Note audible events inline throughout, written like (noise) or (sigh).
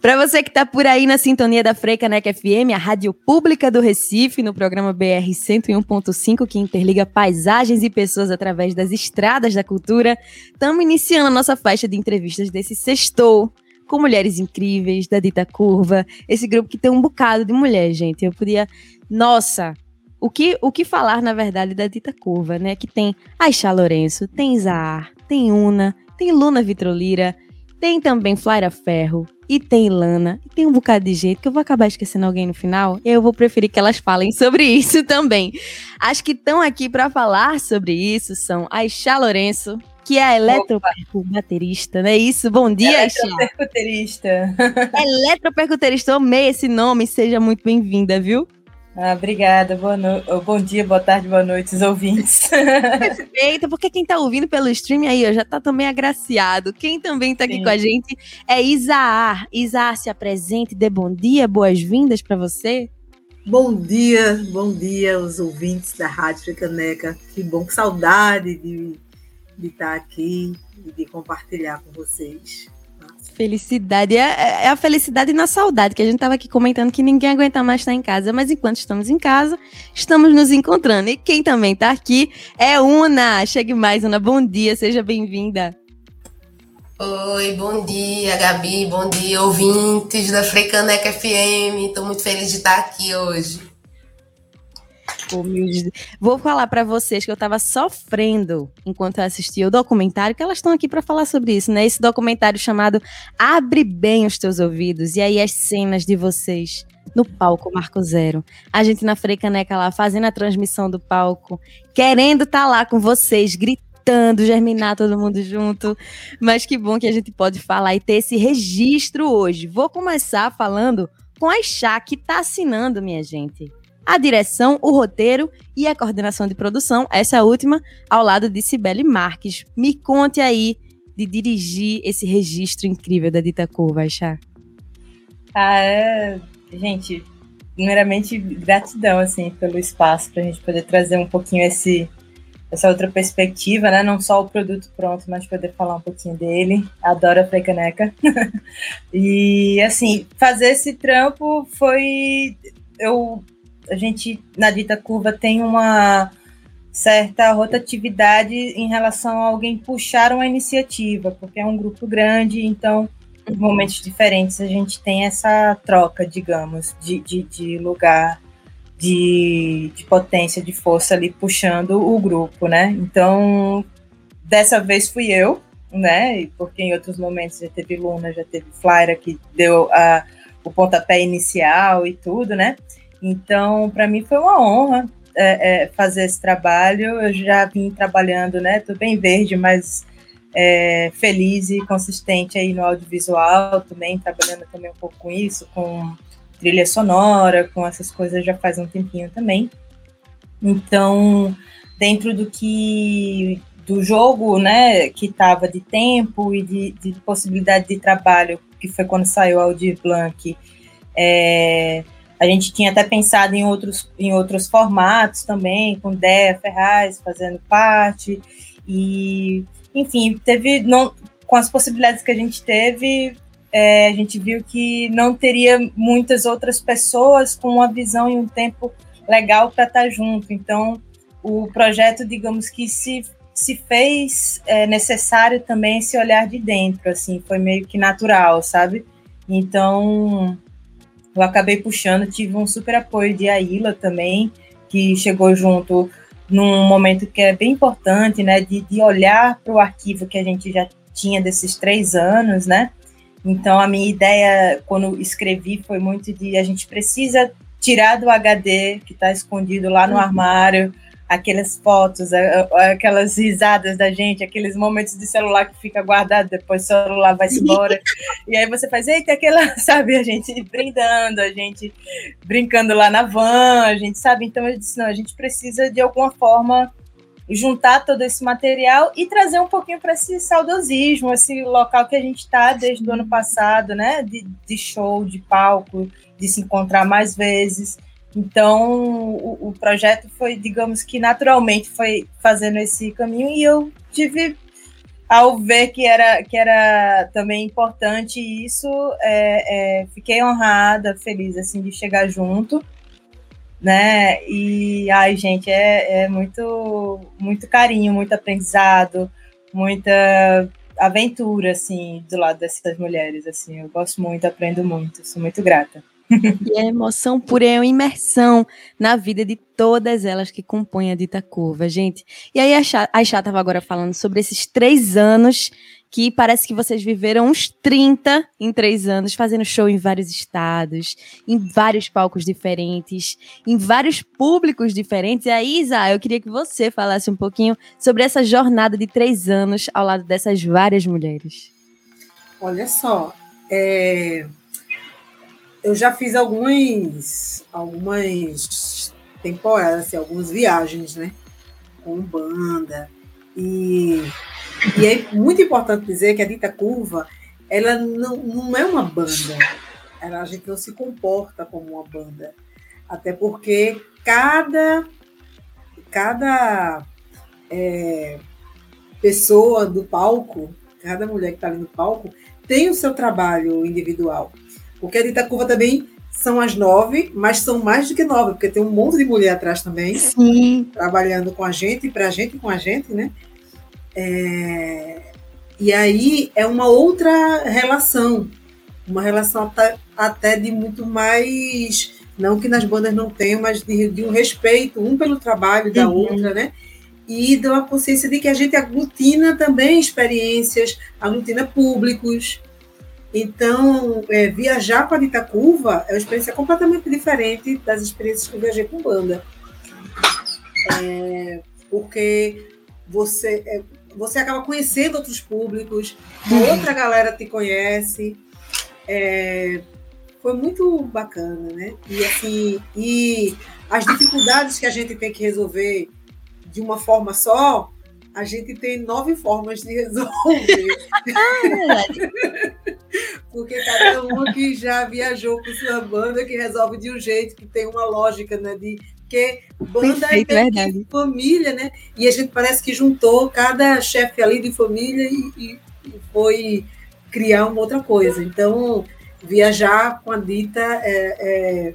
Para você que está por aí na sintonia da Freicaneca FM, a rádio pública do Recife, no programa BR 101.5, que interliga paisagens e pessoas através das estradas da cultura, estamos iniciando a nossa faixa de entrevistas desse sextou, com mulheres incríveis, da Dita Curva, esse grupo que tem um bocado de mulher, gente. Eu podia. Nossa! O que, o que falar, na verdade, da Dita Curva, né? Que tem Aisha Lourenço, tem Zahar, tem Una, tem Luna Vitrolira, tem também Flaira Ferro, e tem Lana, e tem um bocado de gente que eu vou acabar esquecendo alguém no final, e eu vou preferir que elas falem (laughs) sobre isso também. As que estão aqui para falar sobre isso são a Ixá Lourenço, que é a eletropercuterista, não é isso? Bom dia, Ixá. Eletropercuterista. eletropercuterista, amei esse nome, seja muito bem-vinda, viu? Ah, obrigada. Boa no... Bom dia, boa tarde, boa noite, os ouvintes. (laughs) Perfeito, porque quem está ouvindo pelo stream aí ó, já está também agraciado. Quem também está aqui Sim. com a gente é Isaar. Isaar, se apresente, dê bom dia, boas-vindas para você. Bom dia, bom dia aos ouvintes da Rádio Fricaneca. Que bom, que saudade de, de estar aqui e de compartilhar com vocês. Felicidade. É, é, a felicidade na saudade, que a gente estava aqui comentando que ninguém aguenta mais estar em casa, mas enquanto estamos em casa, estamos nos encontrando. E quem também está aqui é Una. Chegue mais, Una. Bom dia, seja bem-vinda. Oi, bom dia, Gabi. Bom dia, ouvintes da Freicaneca FM. Estou muito feliz de estar aqui hoje. Vou falar para vocês que eu estava sofrendo enquanto eu assistia o documentário, que elas estão aqui para falar sobre isso, né? Esse documentário chamado Abre Bem os Teus Ouvidos. E aí as cenas de vocês no palco Marco Zero. A gente na Freicaneca lá, fazendo a transmissão do palco, querendo estar tá lá com vocês, gritando, germinar todo mundo junto. Mas que bom que a gente pode falar e ter esse registro hoje. Vou começar falando com a Chá, que está assinando, minha gente a direção, o roteiro e a coordenação de produção, essa última ao lado de Cibele Marques. Me conte aí de dirigir esse registro incrível da Dita Curva. Ah, é... gente, primeiramente gratidão assim pelo espaço para a gente poder trazer um pouquinho esse essa outra perspectiva, né? Não só o produto pronto, mas poder falar um pouquinho dele. Adoro a Frecaneca. (laughs) e assim, fazer esse trampo foi eu a gente, na dita curva, tem uma certa rotatividade em relação a alguém puxar uma iniciativa, porque é um grupo grande, então, em momentos diferentes, a gente tem essa troca, digamos, de, de, de lugar, de, de potência, de força ali puxando o grupo, né? Então, dessa vez fui eu, né? Porque em outros momentos já teve Luna, já teve Flyra que deu a, o pontapé inicial e tudo, né? Então, para mim foi uma honra é, é, fazer esse trabalho. Eu já vim trabalhando, né? Tô bem verde, mas é, feliz e consistente aí no audiovisual também, trabalhando também um pouco com isso, com trilha sonora, com essas coisas já faz um tempinho também. Então, dentro do que do jogo, né, que estava de tempo e de, de, possibilidade de trabalho, que foi quando saiu Aldir Blanc, é, a gente tinha até pensado em outros, em outros formatos também, com Déa Ferraz fazendo parte, e, enfim, teve, não, com as possibilidades que a gente teve, é, a gente viu que não teria muitas outras pessoas com uma visão e um tempo legal para estar tá junto. Então, o projeto, digamos que se, se fez é, necessário também esse olhar de dentro, assim, foi meio que natural, sabe? Então, eu acabei puxando, tive um super apoio de Aila também, que chegou junto num momento que é bem importante, né, de, de olhar para o arquivo que a gente já tinha desses três anos, né, então a minha ideia, quando escrevi, foi muito de a gente precisa tirar do HD que está escondido lá no uhum. armário, aquelas fotos, aquelas risadas da gente, aqueles momentos de celular que fica guardado, depois o celular vai embora. e aí você faz, eita, aquela, (laughs) sabe, a gente brindando, a gente brincando lá na van, a gente sabe. Então eu disse, não, a gente precisa de alguma forma juntar todo esse material e trazer um pouquinho para esse saudosismo, esse local que a gente está desde o ano passado, né? De, de show, de palco, de se encontrar mais vezes. Então, o, o, projeto foi, digamos que naturalmente foi fazendo esse caminho e eu tive, ao ver que era, que era também importante isso, é, é, fiquei honrada, feliz, assim, de chegar junto, né? E, ai, gente, é, é muito, muito carinho, muito aprendizado, muita aventura, assim, do lado dessas mulheres, assim. Eu gosto muito, aprendo muito, sou muito grata. E a emoção pura é uma imersão na vida de todas elas que compõem a dita curva, gente. E aí a Chá estava agora falando sobre esses três anos que parece que vocês viveram uns 30 em três anos, fazendo show em vários estados, em vários palcos diferentes, em vários públicos diferentes. E aí, Isa, eu queria que você falasse um pouquinho sobre essa jornada de três anos ao lado dessas várias mulheres. Olha só, é, eu já fiz alguns, algumas temporadas, assim, algumas viagens, né? Com banda. E, e é muito importante dizer que a Dita Curva, ela não, não é uma banda. Ela, a gente não se comporta como uma banda. Até porque cada, cada é, pessoa do palco, cada mulher que está ali no palco, tem o seu trabalho individual. Porque a Dita Curva também são as nove, mas são mais do que nove, porque tem um monte de mulher atrás também, Sim. trabalhando com a gente, para a gente com a gente, né? É... E aí é uma outra relação, uma relação até, até de muito mais, não que nas bandas não tenham, mas de, de um respeito, um pelo trabalho da uhum. outra, né? E de uma consciência de que a gente aglutina também experiências, aglutina públicos, então, é, viajar para Itacuva é uma experiência completamente diferente das experiências que eu viajei com banda. É, porque você, é, você acaba conhecendo outros públicos, uhum. outra galera te conhece. É, foi muito bacana, né? E assim, e as dificuldades que a gente tem que resolver de uma forma só, a gente tem nove formas de resolver. (laughs) Porque cada um que já viajou com sua banda, que resolve de um jeito, que tem uma lógica, né? De que banda Perfeito, é de família, né? E a gente parece que juntou cada chefe ali de família e, e, e, foi criar uma outra coisa. Então, viajar com a Dita é, é,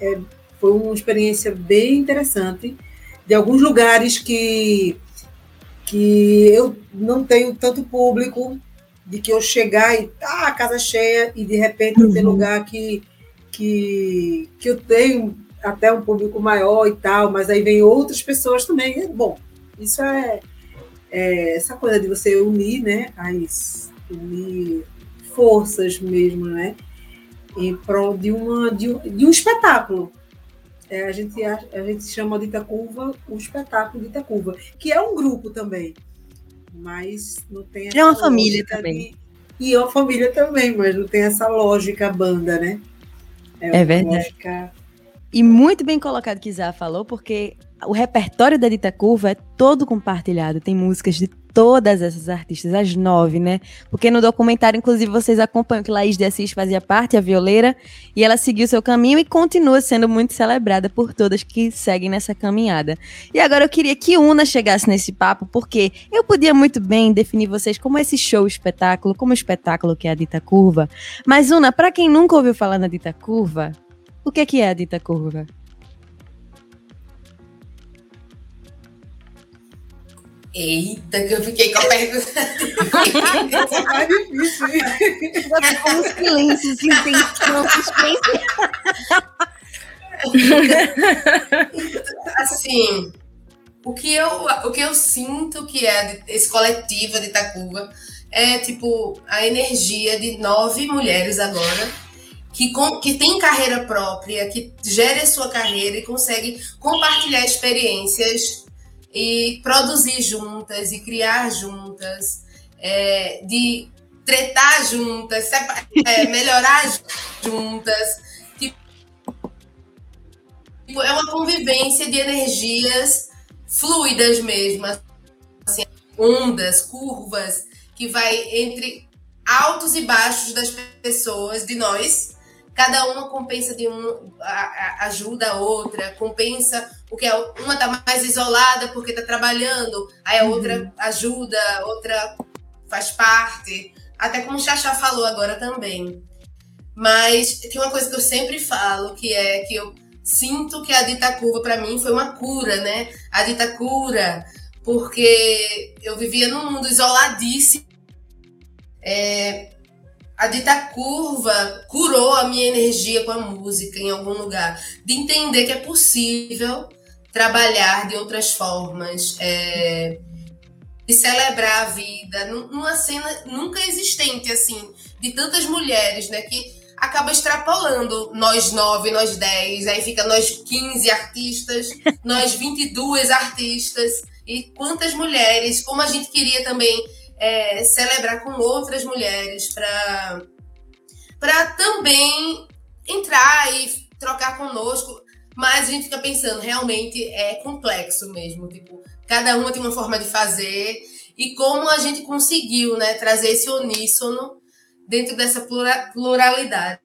é, foi uma experiência bem interessante. De alguns lugares que que eu não tenho tanto público, de que eu chegar e tá a casa cheia e de repente uhum. ter lugar que, que, que eu tenho até um público maior e tal, mas aí vem outras pessoas também. Bom, isso é, é essa coisa de você unir, né? As, unir forças mesmo, né? Em prol de, uma, de, um, de um espetáculo é, a, gente, a, a, gente chama de Itacurva o espetáculo de Itacurva, que é um grupo também, mas não tem É uma família também. De, e é uma família também, mas não tem essa lógica banda, né? É, é verdade. Lógica... E muito bem colocado que Zá falou, porque o repertório da Dita Curva é todo compartilhado. Tem músicas de todas essas artistas, as nove, né? Porque no documentário, inclusive, vocês acompanham que Laís de Assis fazia parte, a violeira, e ela seguiu seu caminho e continua sendo muito celebrada por todas que seguem nessa caminhada. E agora eu queria que Una chegasse nesse papo, porque eu podia muito bem definir vocês como esse show espetáculo, como espetáculo que é a Dita Curva. Mas, Una, para quem nunca ouviu falar na Dita Curva, o que é, é a Dita Curva? Eita, que eu fiquei com a pergunta. é mais (laughs) difícil. Silêncio, sem tensão, suspense. assim, o que, eu, o que eu sinto que é esse coletivo de Itacuba é tipo a energia de nove mulheres agora que, com, que tem carreira própria, que gera a sua carreira e consegue compartilhar experiências e produzir juntas e criar juntas, é, de tretar juntas, é, melhorar juntas. Tipo, é uma convivência de energias fluidas mesmo, assim, ondas, curvas, que vai entre altos e baixos das pessoas, de nós, cada uma compensa de um, ajuda a outra, compensa porque uma está mais isolada porque está trabalhando, aí a uhum. outra ajuda, outra faz parte, até como o Xaxá falou agora também. Mas tem uma coisa que eu sempre falo, que é que eu sinto que a dita curva para mim foi uma cura, né? A dita cura, porque eu vivia num mundo isoladíssimo. É, a dita curva curou a minha energia com a música em algum lugar, de entender que é possível trabalhar de outras formas, é, de celebrar a vida, numa cena nunca existente assim, de tantas mulheres, né, que acaba extrapolando nós nove, nós dez, aí fica nós 15 artistas, (laughs) nós 22 artistas, e quantas mulheres, como a gente queria também é, celebrar com outras mulheres para também entrar e trocar conosco, mas a gente fica pensando, realmente é complexo mesmo, tipo, cada uma tem uma forma de fazer e como a gente conseguiu, né, trazer esse uníssono dentro dessa pluralidade,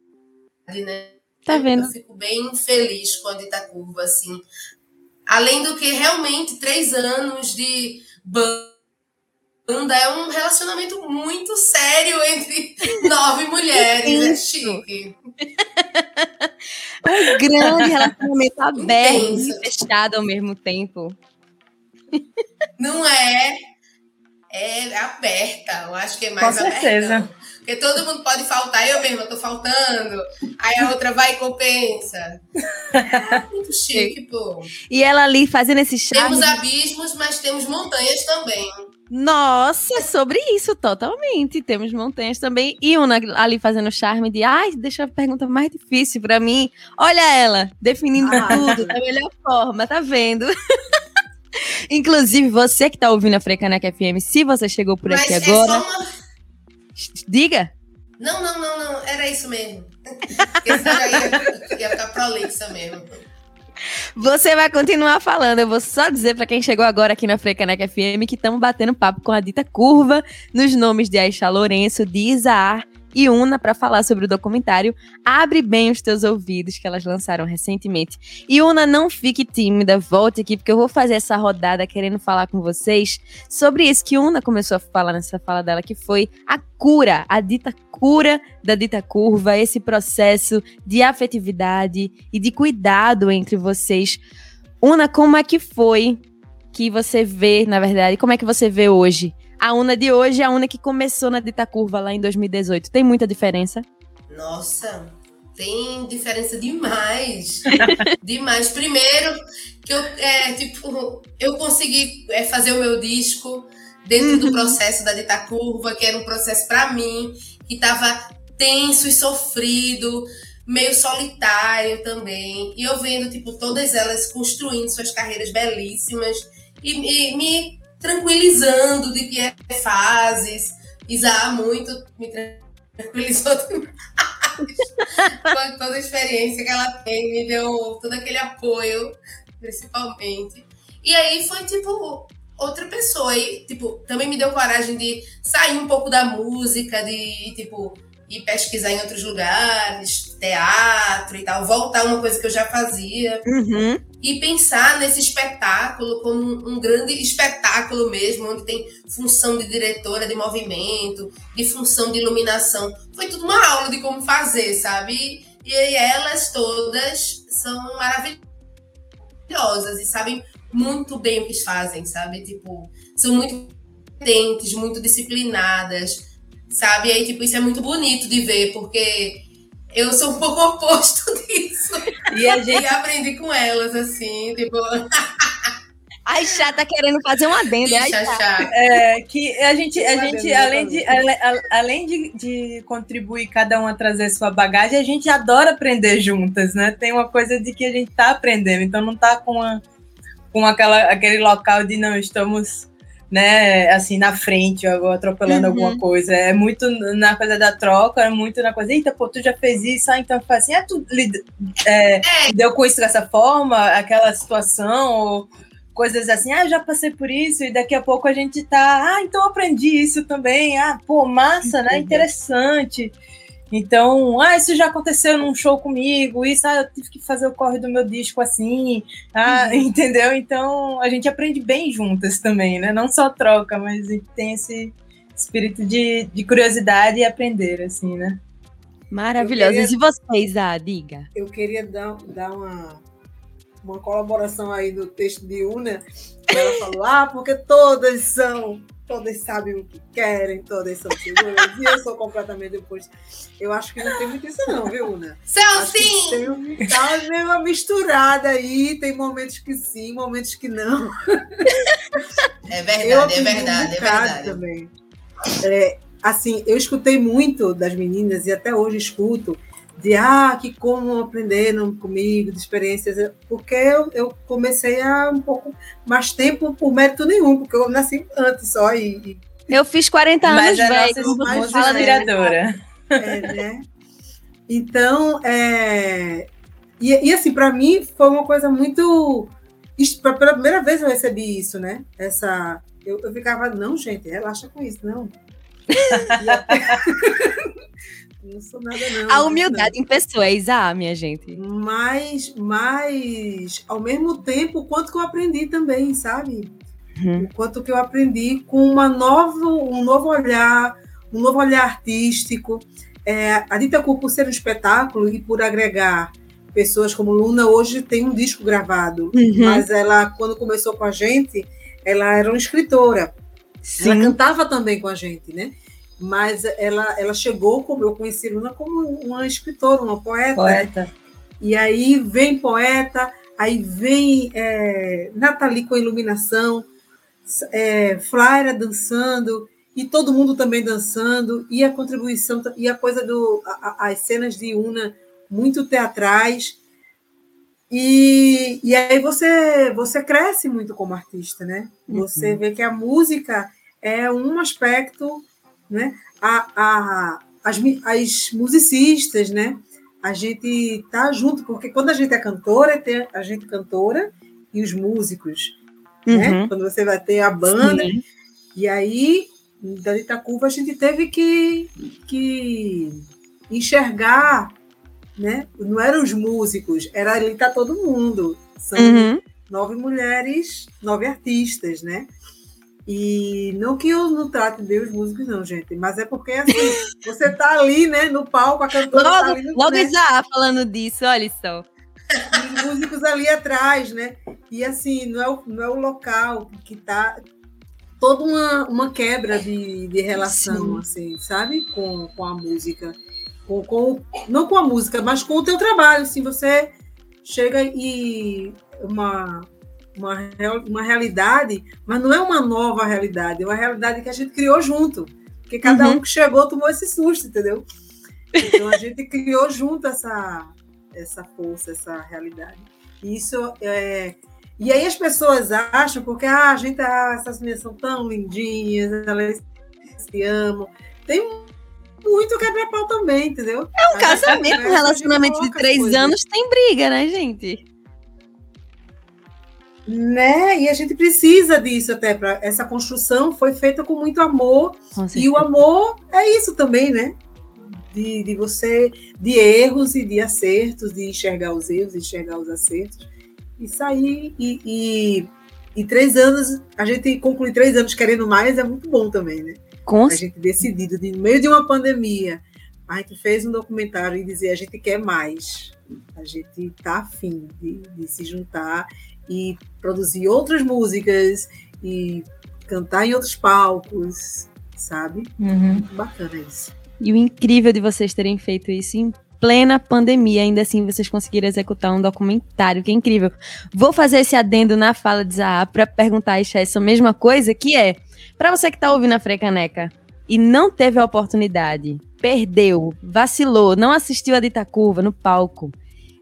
né? Tá vendo? Eu fico bem feliz com a Dita Curva, assim. Além do que realmente três anos de banda banda é um relacionamento muito sério entre (laughs) nove mulheres. É chique. um grande relacionamento (laughs) aberto e fechado ao mesmo tempo. Não é? É aberta. Eu acho que é mais Com certeza. Aberta. Porque todo mundo pode faltar, eu mesma tô faltando. Aí a outra vai e compensa. É muito (laughs) chique, pô. E ela ali fazendo esse charme. Temos abismos, mas temos montanhas também. Nossa, é sobre isso, totalmente. Temos montanhas também. E uma ali fazendo charme de, ai, deixa a pergunta mais difícil para mim. Olha ela, definindo ah. tudo da melhor forma, tá vendo? (laughs) Inclusive, você que tá ouvindo a Frecaneca FM, se você chegou por aqui Mas é agora. Uma... Diga. Não, não, não, não. Era isso mesmo. (laughs) Esse ia, ia ficar prolixa mesmo. Você vai continuar falando. Eu vou só dizer para quem chegou agora aqui na Frecaneca FM que estamos batendo papo com a dita curva nos nomes de Aisha Lourenço, de Isaar e Una para falar sobre o documentário Abre Bem os Teus Ouvidos, que elas lançaram recentemente. E Una, não fique tímida, volte aqui, porque eu vou fazer essa rodada querendo falar com vocês sobre isso que Una começou a falar nessa fala dela, que foi a cura, a dita cura da dita curva, esse processo de afetividade e de cuidado entre vocês. Una, como é que foi que você vê, na verdade, como é que você vê hoje a UNA de hoje é a UNA que começou na dita curva lá em 2018. Tem muita diferença? Nossa, tem diferença demais. (laughs) demais. Primeiro, que eu, é, tipo, eu consegui é, fazer o meu disco dentro do (laughs) processo da dita curva, que era um processo para mim, que estava tenso e sofrido, meio solitário também. E eu vendo, tipo, todas elas construindo suas carreiras belíssimas e, e me tranquilizando de que é fases. Isa muito me tranquilizou (laughs) demais. Com toda a experiência que ela tem, me deu todo aquele apoio, principalmente. E aí foi tipo outra pessoa. E, tipo, também me deu coragem de sair um pouco da música, de, tipo, ir pesquisar em outros lugares, teatro e tal, voltar uma coisa que eu já fazia. Uhum. E pensar nesse espetáculo como um grande espetáculo mesmo, onde tem função de diretora de movimento, de função de iluminação. Foi tudo uma aula de como fazer, sabe? E elas todas são maravilhosas e sabem muito bem o que fazem, sabe? Tipo, são muito competentes, muito disciplinadas sabe? E aí, tipo, isso é muito bonito de ver, porque eu sou um pouco (laughs) oposto disso. E a gente e aprendi com elas, assim, tipo. (laughs) Ai, chá tá querendo fazer um adendo. Ai, chá. É, que a gente, a gente além, de, além de, de contribuir cada um a trazer sua bagagem, a gente adora aprender juntas, né? Tem uma coisa de que a gente tá aprendendo, então não tá com, a, com aquela, aquele local de não estamos né, assim, na frente, ou atropelando uhum. alguma coisa. É muito na coisa da troca, é muito na coisa, eita, pô, tu já fez isso, ah, então faz assim, ah, tu é, deu com isso dessa forma, aquela situação, ou coisas assim, ah, já passei por isso, e daqui a pouco a gente tá, ah, então aprendi isso também, ah, pô, massa, né, interessante. Então, ah, isso já aconteceu num show comigo, isso, ah, eu tive que fazer o corre do meu disco assim, ah, uhum. (laughs) entendeu? Então, a gente aprende bem juntas também, né? Não só troca, mas tem esse espírito de, de curiosidade e aprender, assim, né? Maravilhosa. E vocês, ah, diga? Eu queria dar, dar uma, uma colaboração aí do texto de Una. Ela falou, ah, porque todas são todas sabem o que querem, todas são seguras, e eu sou completamente depois. Eu acho que não tem muito isso, não, viu, Una? São acho sim! Tem, tá meio uma misturada aí, tem momentos que sim, momentos que não. É verdade, é verdade, um é verdade. Também. É, assim, eu escutei muito das meninas, e até hoje escuto, de ah, que como aprenderam comigo, de experiências, porque eu, eu comecei há um pouco mais tempo por mérito nenhum, porque eu nasci antes só e. Eu fiz 40 anos, Mas velho. Mais fala tiradora. É, né? Então, é... E, e assim, para mim foi uma coisa muito. Pela primeira vez eu recebi isso, né? Essa. Eu, eu ficava, não, gente, relaxa com isso, não. (laughs) Não sou nada, não. A humildade não. em pessoa, é Isa, minha gente. Mas, mas, ao mesmo tempo, o quanto que eu aprendi também, sabe? Uhum. O quanto que eu aprendi com uma nova, um novo olhar, um novo olhar artístico. É, a Dita Cu, por ser um espetáculo e por agregar pessoas como Luna, hoje tem um disco gravado. Uhum. Mas ela, quando começou com a gente, ela era uma escritora. Sim. Ela cantava também com a gente, né? Mas ela, ela chegou, como eu conheci Luna, como uma escritora, uma poeta. Poeta. E aí vem poeta, aí vem é, Nathalie com iluminação, é, Flaira dançando, e todo mundo também dançando, e a contribuição, e a coisa do. A, as cenas de Una muito teatrais. E, e aí você, você cresce muito como artista, né? Você uhum. vê que a música é um aspecto né? A, a, as, as musicistas, né? A gente tá junto, porque quando a gente é cantora, tem a gente cantora e os músicos, né? uhum. né? Quando você vai ter a banda. Sim. E aí, da Itacuva, a gente teve que, que enxergar, né? Não eram os músicos, era ali tá todo mundo. São uhum. nove mulheres, nove artistas, né? E não que eu não trate bem os músicos, não, gente, mas é porque assim, (laughs) você tá ali, né, no palco, a cantora logo, tá ali no Logo né? já falando disso, olha só. Os músicos ali atrás, né? E assim, não é o, não é o local que tá toda uma, uma quebra de, de relação, Sim. assim, sabe? Com, com a música. Com, com, não com a música, mas com o teu trabalho. Assim, você chega e uma, uma, uma realidade, mas não é uma nova realidade, é uma realidade que a gente criou junto. Porque cada uhum. um que chegou tomou esse susto, entendeu? Então a gente criou junto essa, essa força, essa realidade. E isso é. E aí as pessoas acham, porque ah, a gente, ah, essas meninas são tão lindinhas, elas se amam. Tem muito quebra-pau também, entendeu? É um casamento, um relacionamento de três anos tem briga, né, gente? Né? E a gente precisa disso até para essa construção foi feita com muito amor. Com e o amor é isso também, né? De, de você, de erros e de acertos, de enxergar os erros, enxergar os acertos, e sair. E, e, e três anos, a gente concluir três anos querendo mais é muito bom também, né? Com... A gente decidido, de, no meio de uma pandemia, a gente fez um documentário e dizer a gente quer mais, a gente está afim de, de se juntar e produzir outras músicas e cantar em outros palcos, sabe? Uhum. Bacana isso. E o incrível de vocês terem feito isso em plena pandemia, ainda assim vocês conseguiram executar um documentário, que é incrível. Vou fazer esse adendo na fala de Zaha para perguntar a Ixá essa mesma coisa, que é, para você que está ouvindo a Frecaneca e não teve a oportunidade, perdeu, vacilou, não assistiu a Dita Curva no palco,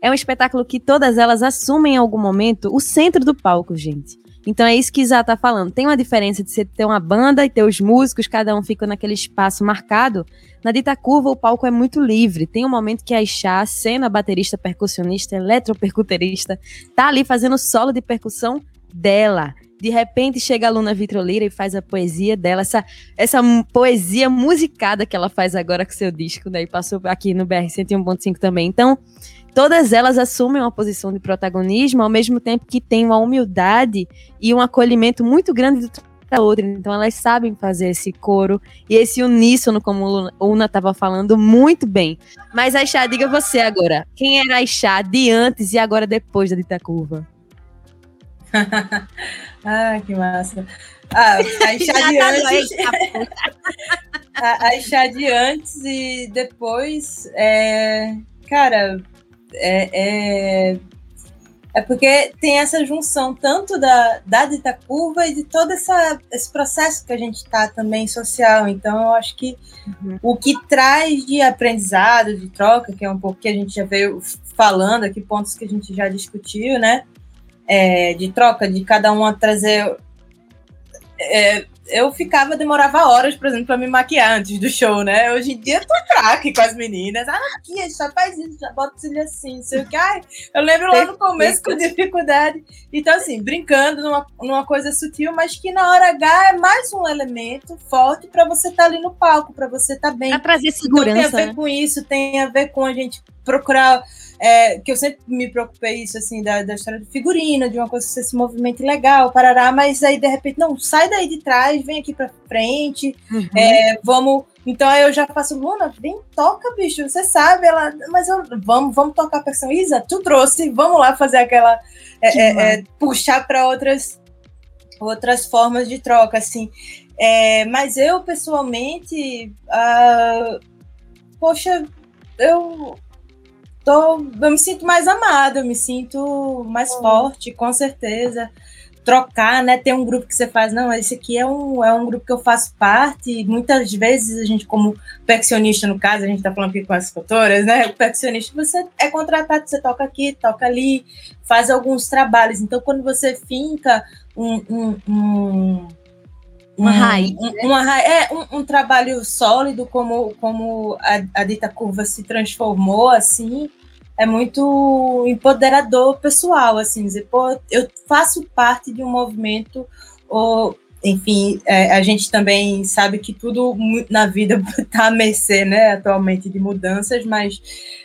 é um espetáculo que todas elas assumem em algum momento o centro do palco, gente. Então é isso que Isa tá falando. Tem uma diferença de você ter uma banda e ter os músicos, cada um fica naquele espaço marcado. Na Dita Curva, o palco é muito livre. Tem um momento que a Ixá, cena baterista, percussionista, eletropercuterista, tá ali fazendo solo de percussão dela. De repente chega a Luna Vitrolira e faz a poesia dela, essa, essa poesia musicada que ela faz agora com seu disco, né? E passou aqui no BR 101.5 também. Então, todas elas assumem uma posição de protagonismo, ao mesmo tempo que tem uma humildade e um acolhimento muito grande do para outra. Então elas sabem fazer esse coro e esse uníssono, como o Una estava falando, muito bem. Mas Aixá, diga você agora, quem era Aixá de antes e agora depois da dita curva? (laughs) ah, que massa. Ah, Aixá de antes. a Aixá de antes e depois, é, cara, é, é é porque tem essa junção tanto da, da dita curva e de todo essa, esse processo que a gente está também social. Então, eu acho que uhum. o que traz de aprendizado, de troca, que é um pouco que a gente já veio falando aqui, pontos que a gente já discutiu, né? É, de troca, de cada um trazer é, eu ficava, demorava horas, por exemplo, para me maquiar antes do show, né? Hoje em dia eu tô craque com as meninas. Ah, aqui, já faz isso, já bota o cílio assim, sei o que. Ai, eu lembro lá no começo com dificuldade. Então, assim, brincando numa, numa coisa sutil, mas que na hora H é mais um elemento forte para você estar tá ali no palco, para você estar tá bem. Pra trazer segurança. Então, tem a ver né? com isso, tem a ver com a gente procurar é, que eu sempre me preocupei isso, assim, da, da história de figurina, de uma coisa que você se movimente legal, parará, mas aí de repente, não, sai daí de trás, vem aqui pra frente, uhum. é, vamos. Então aí eu já faço, Luna, vem, toca, bicho, você sabe, ela, mas eu, vamos, vamos tocar a percussão. Isa, tu trouxe, vamos lá fazer aquela. É, é, é puxar para outras, outras formas de troca, assim. É, mas eu, pessoalmente, uh, poxa, eu tô, eu me sinto mais amada, eu me sinto mais uhum. forte, com certeza. Trocar, né? Ter um grupo que você faz, não, esse aqui é um, é um grupo que eu faço parte. Muitas vezes a gente, como percussionista, no caso, a gente tá falando aqui com as cantoras, né? O percussionista, você é contratado, você toca aqui, toca ali, faz alguns trabalhos. Então, quando você finca um, um, um uma raiz. Um, né? uma, é, um, um, trabalho sólido, como, como a, a, dita curva se transformou, assim, é muito empoderador pessoal, assim, dizer, pô, eu faço parte de um movimento, ou, enfim, é, a gente também sabe que tudo na vida (laughs) está a mercê, né, atualmente, de mudanças, mas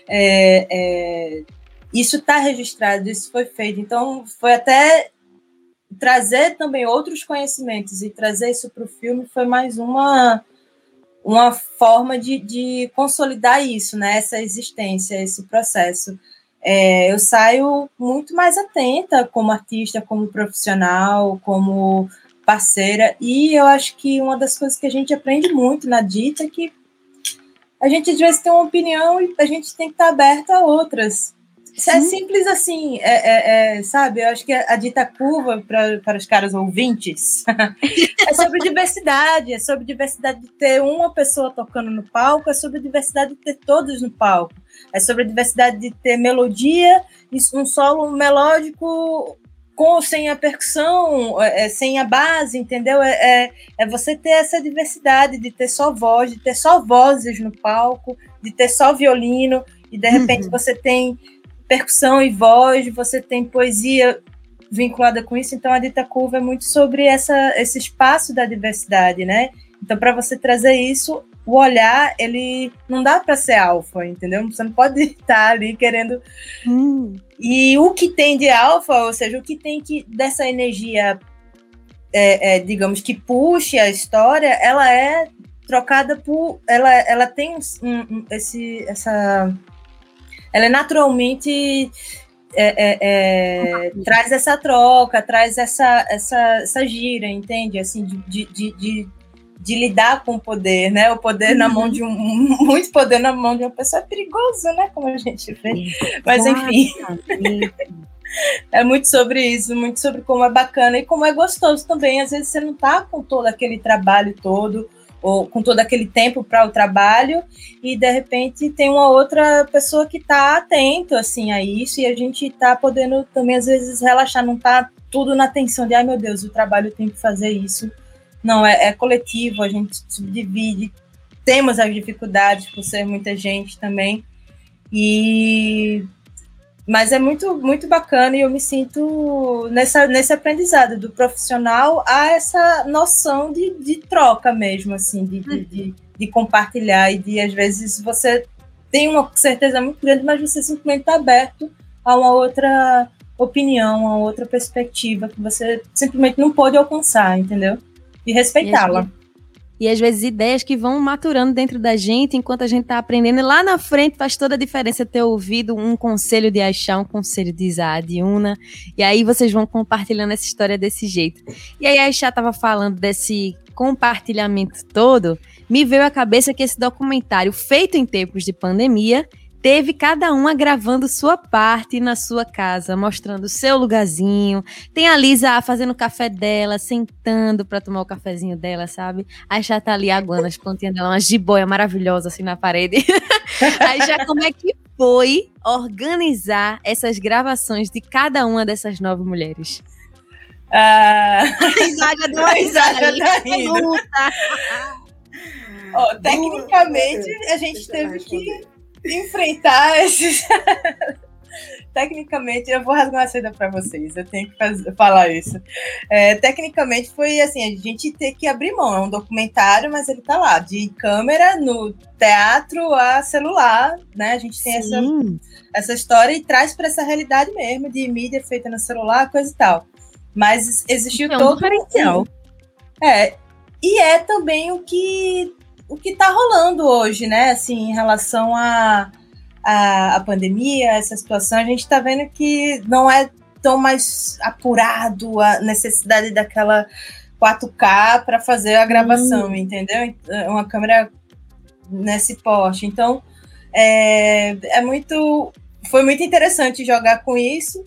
é, é, isso está registrado, isso foi feito, então foi até trazer também outros conhecimentos e trazer isso para o filme foi mais uma uma forma de, de consolidar isso, né? Essa existência, esse processo. É, eu saio muito mais atenta como artista, como profissional, como parceira, e eu acho que uma das coisas que a gente aprende muito na Dita é que a gente às vezes tem uma opinião e a gente tem que estar aberto a outras. É simples assim, é, é, é, sabe? Eu acho que a, dita curva para, para os caras ouvintes (laughs) é sobre diversidade, é sobre diversidade de ter uma pessoa tocando no palco, é sobre diversidade de ter todos no palco, é sobre a diversidade de ter melodia, um solo melódico com sem a percussão, é, é, sem a base, entendeu? É, é, é, você ter essa diversidade de ter só voz, de ter só vozes no palco, de ter só violino, e de repente uhum. você tem percussão e voz, você tem poesia vinculada com isso, então a Dita Curva é muito sobre essa, esse espaço da diversidade, né? Então, para você trazer isso, o olhar, ele não dá para ser alfa, entendeu? Você não pode (laughs) estar ali querendo. Hum. E o que tem de alfa, ou seja, o que tem que dessa energia, é, é, digamos, que puxe a história, ela é trocada por. Ela, ela tem um, um, esse, essa ela é naturalmente é, é, é, traz essa troca, traz essa, essa, essa gira, entende? Assim, de, de, de, de lidar com o poder, né? O poder uhum. na mão de um. Muito poder na mão de uma pessoa é perigoso, né? Como a gente vê. Mas enfim. é muito sobre isso, muito sobre como é bacana e como é gostoso também. Às vezes você não tá com todo aquele trabalho todo, ou com todo aquele tempo para o trabalho e de repente tem uma outra pessoa que está atento assim a isso e a gente está podendo também às vezes relaxar, não está tudo na tensão de ai meu Deus, o trabalho tem que fazer isso. Não, é, é coletivo, a gente subdivide, temos as dificuldades por ser muita gente também. E mas é muito, muito bacana e eu me sinto nessa, nesse aprendizado do profissional a essa noção de, de troca mesmo, assim, de, de, de, de compartilhar e de, às vezes, você tem uma certeza muito grande, mas você simplesmente está aberto a uma outra opinião, a outra perspectiva que você simplesmente não pode alcançar, entendeu? E respeitá-la. E às vezes ideias que vão maturando dentro da gente enquanto a gente está aprendendo. E lá na frente faz toda a diferença ter ouvido um conselho de Axá, um conselho de Isá, de Una. E aí vocês vão compartilhando essa história desse jeito. E aí a Axá estava falando desse compartilhamento todo. Me veio à cabeça que esse documentário, feito em tempos de pandemia, teve cada uma gravando sua parte na sua casa, mostrando o seu lugarzinho. Tem a Lisa fazendo o café dela, sentando para tomar o cafezinho dela, sabe? Aí já tá ali aguando as plantinhas dela, uma jiboia maravilhosa assim na parede. (laughs) Aí já como é que foi organizar essas gravações de cada uma dessas nove mulheres? Ah, Risada do risada tá rindo. Ó, tecnicamente, a gente teve que enfrentar esses. (laughs) Tecnicamente, eu vou rasgar uma seda para vocês, eu tenho que fazer, falar isso. É, tecnicamente, foi assim: a gente ter que abrir mão. É um documentário, mas ele tá lá, de câmera, no teatro a celular, né? A gente tem essa, essa história e traz para essa realidade mesmo, de mídia feita no celular, coisa e tal. Mas existiu É um todo. diferencial. É, e é também o que o que está rolando hoje, né? Assim, em relação à a, a, pandemia, essa situação, a gente está vendo que não é tão mais apurado a necessidade daquela 4K para fazer a gravação, Hum. entendeu? Uma câmera nesse porte. Então, é, é muito. Foi muito interessante jogar com isso,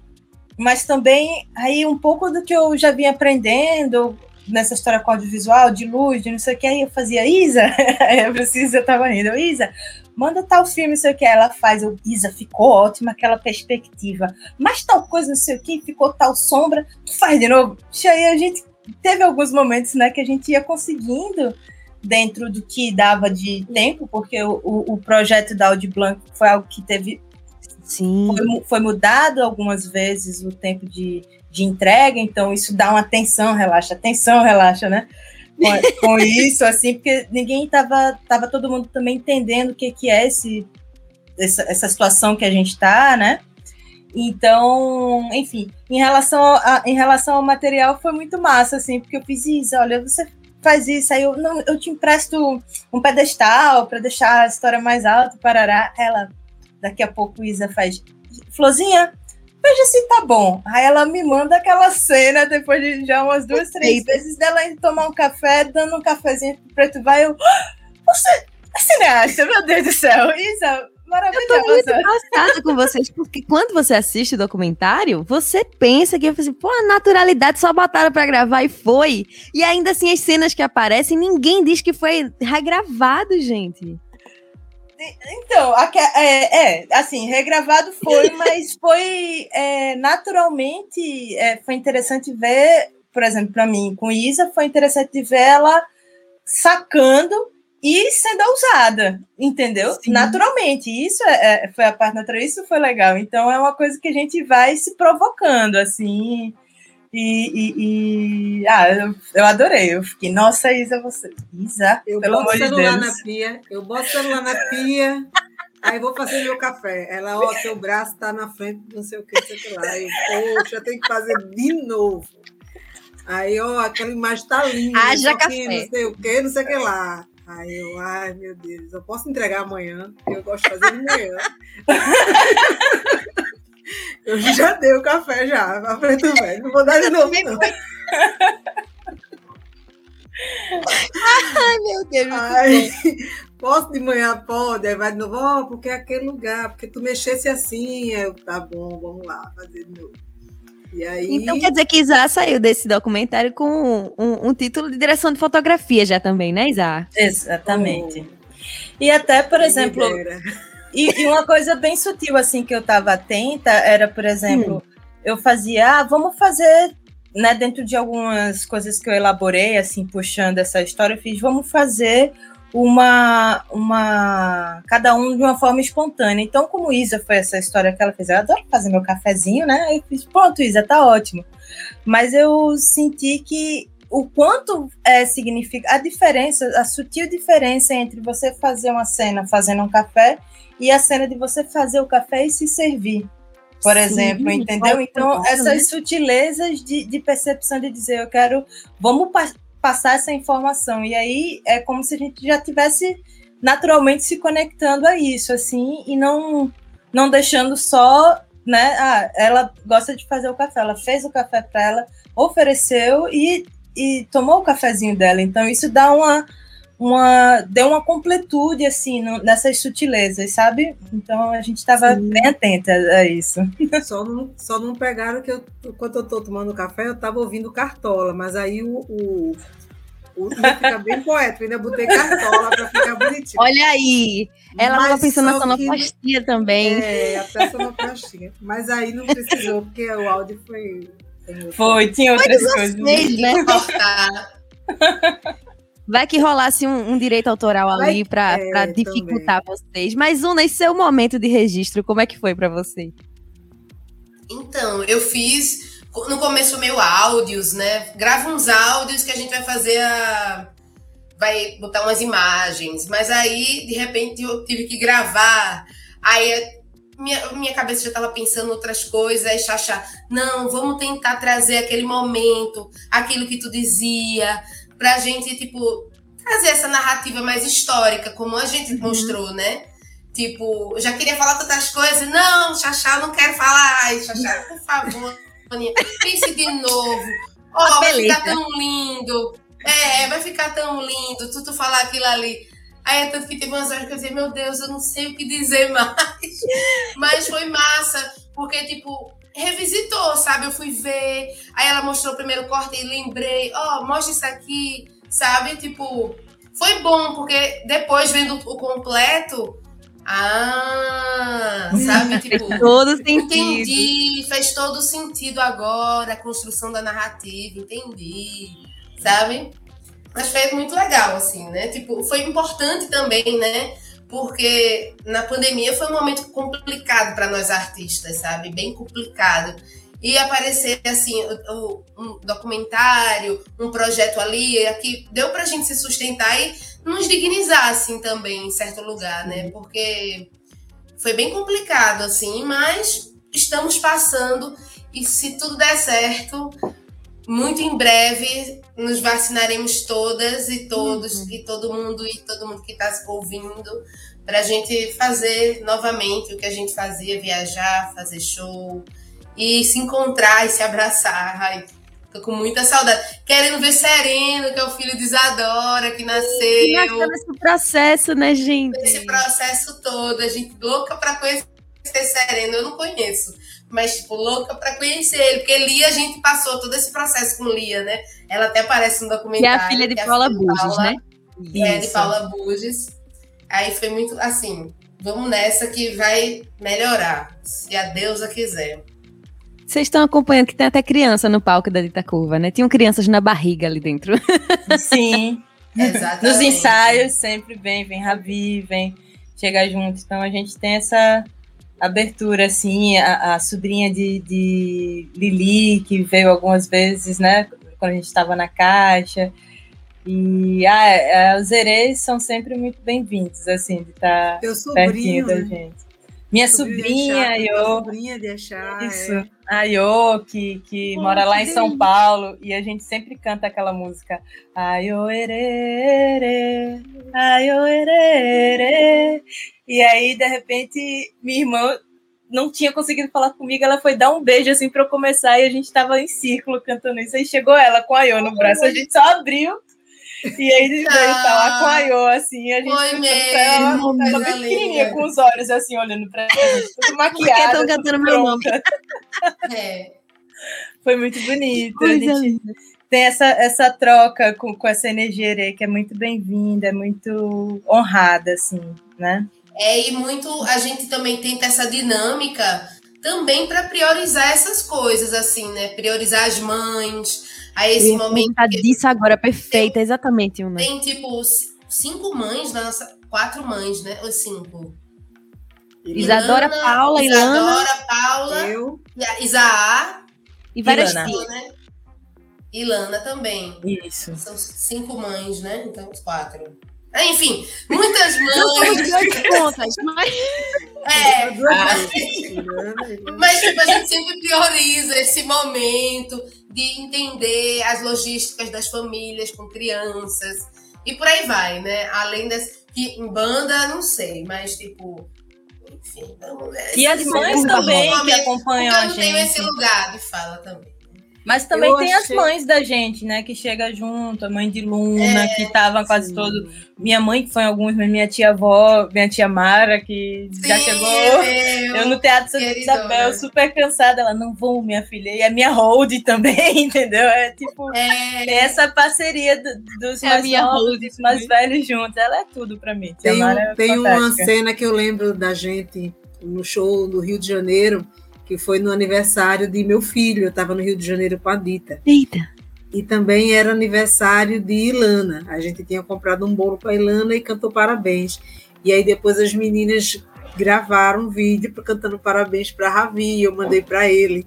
mas também aí um pouco do que eu já vinha aprendendo nessa história com audiovisual, de luz, de não sei o que, aí eu fazia, Isa, (laughs) eu preciso, eu tava rindo, Isa, manda tal filme, não sei o que, ela faz, eu, Isa, ficou ótima aquela perspectiva, mas tal coisa, não sei o que, ficou tal sombra, tu faz de novo. E aí a gente teve alguns momentos, né, que a gente ia conseguindo dentro do que dava de tempo, porque o, o, projeto da Audi Blanc foi algo que teve Sim. foi, foi, mudado algumas vezes o tempo de, de entrega, então isso dá uma tensão, relaxa, tensão, relaxa, né? Com, (laughs) com isso, assim, porque ninguém estava, tava todo mundo também entendendo o que, que é esse, essa, essa situação que a gente está, né? Então, enfim, em relação, a, em relação ao material foi muito massa, assim, porque eu fiz isso, olha, você faz isso, aí eu, não, eu te empresto um pedestal para deixar a história mais alta, parará, ela daqui a pouco Isa faz, Florzinha, veja se tá bom. Aí ela me manda aquela cena, depois de já umas duas, três vezes, dela indo tomar um café, dando um cafezinho pro preto vai, eu, você é cineasta, meu Deus do céu, Isa, maravilhosa. Eu tô muito com vocês, porque quando você assiste o documentário, você pensa que, assim, pô, a naturalidade só botaram pra gravar e foi. E ainda assim, as cenas que aparecem, ninguém diz que foi regravado, gente. Então, é, é, assim, regravado foi, (laughs) mas foi é, naturalmente, é, foi interessante ver, por exemplo, para mim, com Isa, foi interessante ver ela sacando e sendo ousada, entendeu? Sim. Naturalmente, isso é, foi a parte natural, isso foi legal. Então, é uma coisa que a gente vai se provocando, assim, e, e, e, ah, eu, eu, adorei. Eu fiquei, nossa, Isa, você. Isa, eu pelo boto amor o celular de Deus. na pia, eu boto o celular na pia, aí vou fazer meu café. Ela, ó, seu braço tá na frente, não sei o que, não sei o que lá. Eu, poxa, tem que fazer de novo. Aí, ó, aquela imagem tá linda. Haja café. Não sei o que, não sei o que lá. Aí eu, ai meu Deus, eu posso entregar amanhã, eu gosto de fazer de manhã. (laughs) Eu já dei o café já, pra preto velho. Não vou dar de novo, não. Ai, meu Deus. Ai, posso de manhã? Pode. Aí vai de novo, ó, oh, porque é aquele lugar, porque tu mexesse assim. Eu, tá bom, vamos lá, fazer de novo. E aí... Então quer dizer que Isa saiu desse documentário com um, um, título de direção de fotografia já também, né, Isa? Exatamente. Oh. E até, por exemplo, e, e, uma coisa bem sutil, assim, que eu estava atenta era, por exemplo, hum. eu fazia, ah, vamos fazer, né, dentro de algumas coisas que eu elaborei, assim, puxando essa história, eu fiz, vamos fazer uma, uma. Cada um de uma forma espontânea. Então, como Isa foi essa história que ela fez, eu adoro fazer meu cafezinho, né? Aí eu fiz, pronto, Isa, tá ótimo. Mas eu senti que o quanto é, significa a diferença, a sutil diferença entre você fazer uma cena fazendo um café e a cena de você fazer o café e se servir por Sim, exemplo, entendeu? Então, essas sutilezas de, de, percepção de dizer, eu quero, vamos pa passar essa informação. E aí é como se a gente já tivesse naturalmente se conectando a isso, assim, e não, não deixando só, né? Ah, ela gosta de fazer o café, ela fez o café para ela, ofereceu e, e tomou o cafezinho dela. Então, isso dá uma uma deu uma completude assim no, nessas sutilezas, sabe? Então a gente estava bem atenta a isso. (laughs) Só não, só não pegaram que eu, enquanto eu estou tomando café, eu estava ouvindo cartola, mas aí o, o, o fica bem poético, ainda botei cartola para ficar bonitinho. Olha aí, ela estava pensando na sonoplastia também. É, até sonoplastia. Mas aí não precisou, porque o áudio foi. Foi, tinha outras coisas. Vocês, né? (laughs) Vai que rolasse um, um direito autoral ali para é, dificultar também. vocês. Mas, um nesse seu momento de registro, como é que foi para você? Então, eu fiz no começo meio áudios, né? Grava uns áudios que a gente vai fazer a. Vai botar umas imagens. Mas aí, de repente, eu tive que gravar. Aí minha, minha cabeça já estava pensando outras coisas, aí Xaxá, não, vamos tentar trazer aquele momento, aquilo que tu dizia, pra gente, tipo, trazer essa narrativa mais histórica, como a gente uhum. mostrou, né? Tipo, já queria falar tantas coisas. Não, Xaxá, não quero falar. Ai, Xaxá, por favor, pense de novo. Ó, oh, vai ficar tão lindo. É, vai ficar tão lindo tu, tu falar aquilo ali. Aí, é tanto que teve umas horas que eu dizia, meu Deus, eu não sei o que dizer (laughs) mais. Mas foi massa, porque, tipo, revisitou, sabe? Eu fui ver, aí ela mostrou o primeiro corte e lembrei, ó, oh, mostra isso aqui, sabe? Tipo, foi bom, porque depois vendo o completo, ah, sabe? Tipo, fez todo sentido. Entendi, fez todo sentido agora, a construção da narrativa, entendi, sabe? Mas foi muito legal, assim, né? Tipo, foi importante também, né? Porque na pandemia foi um momento complicado para nós artistas, sabe? Bem complicado. E aparecer assim, um documentário, um projeto ali, aqui deu para a gente se sustentar e nos dignizar assim também em certo lugar, né? Porque foi bem complicado assim, mas estamos passando e se tudo der certo, muito em breve nos vacinaremos todas e todos uhum. e todo mundo e todo mundo que está ouvindo para a gente fazer novamente o que a gente fazia, viajar, fazer show e se encontrar e se abraçar. Ai, tô com muita saudade. Querendo ver Sereno, que é o filho de Isadora, que nasceu. E nasceu nesse processo, né, gente? Esse processo todo, a gente louca para conhecer Sereno, eu não conheço mas, tipo, louca para conhecer ele, porque Lia, a gente passou todo esse processo com Lia, né? Ela até aparece no documentário. Que é a filha de é Paula Buges, né? É, de Paula Buges. Aí foi muito assim, vamos nessa que vai melhorar, se a deusa quiser. Vocês estão acompanhando que tem até criança no palco da Dita Curva, né? Tinham crianças na barriga ali dentro. (laughs) Sim. Exatamente. Nos ensaios sempre vem, vem Ravi, vem chegar junto. Então a gente tem essa abertura, assim, a, a sobrinha de, de, Lili, que veio algumas vezes, né, quando a gente estava na caixa. E ah, é, os herês são sempre muito bem-vindos, assim, de estar tá pertinho da né? gente. Minha sobrinha, Iô. Sobrinha de achar. Isso. É. A Iô, que, que Pô, mora lá em São Paulo, e a gente sempre canta aquela música. Aiô, erê, E aí, de repente, minha irmã não tinha conseguido falar comigo, ela foi dar um beijo assim para eu começar e a gente estava em círculo cantando isso. Aí chegou ela com a Iô no braço, a gente só abriu e aí veio falar com a Iô, assim, a gente Foi mesmo, ela, ela pequenininha, com os olhos assim, olhando pra gente, tudo (laughs) maquiada. Por que cantando meu nome? (laughs) É. Foi muito bonito. A gente tem essa, essa troca com, com essa energia que é muito bem-vinda, é muito honrada, assim, né? É, e muito a gente também tenta essa dinâmica também para priorizar essas coisas, assim, né? Priorizar as mães, a esse momento. disso agora, perfeita, exatamente, Una. Tem tipo, cinco mães da nossa. Quatro mães, né? Ou cinco? Isadora, Ilana, Paula, Ilana. Isadora, Paula, Eu, Isaá, E várias Ilana. tias. né? Ilana também. Isso. São cinco mães, né? Então, os quatro. Ah, Enfim, muitas mães. contas, mas É. Ilana, Ilana. Mas tipo, a gente sempre prioriza esse momento de entender as logísticas das famílias com crianças e por aí vai, né? Além das que em banda, não sei, mas tipo, enfim, vamos ver. E as Esse mães também que acompanham a eu não tenho esse gente. lugar de fala também. Mas também Eu tem achei- as mães da gente, né? Que chega junto, a mãe de Luna, que tava quase todo. Minha mãe, que foi em alguns, mas minha tia-avó, minha tia Mara, que já Sim, chegou. meu. Eu no Teatro Santa. Isabel, super cansada. Ela, não vou, minha filha. E a minha hold também, (laughs) entendeu? É tipo. É, essa parceria do- dos É mais minha novos dos mais velhos juntos. Ela é tudo pra mim. Tia Tem, Mara é tem uma cena que eu lembro da gente no show do Rio de Janeiro, que foi no aniversário de meu filho. Eu estava no Rio de Janeiro com a Dita. Eita. E também era aniversário de Ilana. A gente tinha comprado um bolo para Ilana e cantou parabéns. E aí depois as meninas gravaram um vídeo cantando parabéns para Ravi. Eu mandei para ele.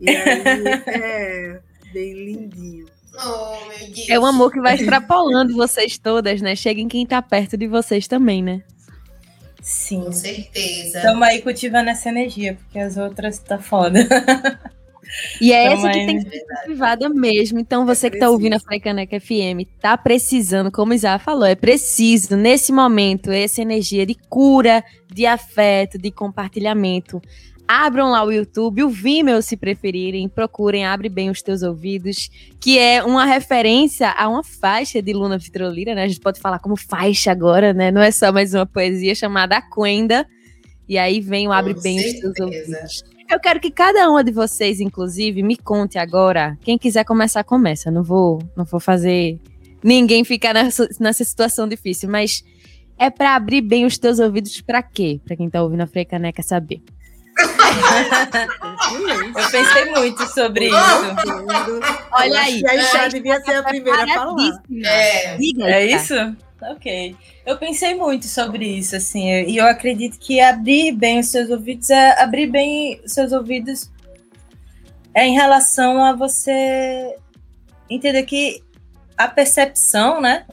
E aí é bem lindinho. oh, meu Deus. É um amor que vai extrapolando vocês todas, né? Chega em quem tá perto de vocês também, né? Sim. Com certeza. Estamos aí cultivando essa energia, porque as outras tá foda. (laughs) E é Então, essa que tem né? que ser cultivada mesmo. Então, você que tá ouvindo a Frecaneca FM, tá precisando, como o Isá falou, é preciso, nesse momento, essa energia de cura, de afeto, de compartilhamento. Abram lá o YouTube, o Vimeo, se preferirem, procurem, abre bem os teus ouvidos, que é uma referência a uma faixa de Luna Vitrolira, né? A gente pode falar como faixa agora, né? Não é só mais uma poesia chamada Aquenda. E aí vem o Abre Com Bem os Teus certeza. Ouvidos. Eu quero que cada uma de vocês, inclusive, me conte agora. Quem quiser começar, começa. Não vou, não vou fazer ninguém ficar nessa, nessa situação difícil, mas é pra abrir bem os teus ouvidos pra quê? Pra quem tá ouvindo a Frecaneca saber. (laughs) Eu pensei muito sobre isso. Olha aí. E aí já devia ser a primeira a falar. É, É isso? Ok. Eu pensei muito sobre isso, assim, e eu acredito que abrir bem os seus ouvidos é abrir bem os seus ouvidos é em relação a você entender que a percepção, né,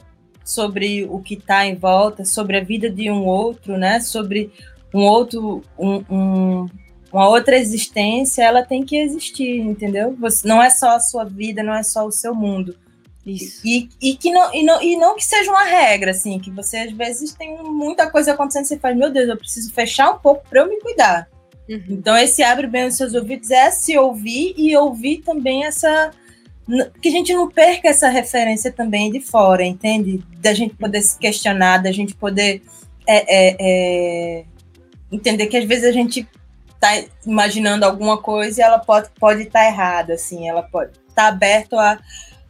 sobre o que está em volta, sobre a vida de um outro, né, sobre um outro, um, um- uma outra existência, ela tem que existir, entendeu? Você, não é só a sua vida, não é só o seu mundo. Isso. E, e, que não, e, não, e não que seja uma regra, assim, que você às vezes tem muita coisa acontecendo e você faz, meu Deus, eu preciso fechar um pouco para eu me cuidar. Uhum. Então, esse abre bem os seus ouvidos é se ouvir e ouvir também essa. Que a gente não perca essa referência também de fora, entende? Da gente poder se questionar, da gente poder é, é, é, entender que às vezes a gente tá imaginando alguma coisa e ela pode estar pode tá errada, assim, ela pode estar tá aberto a,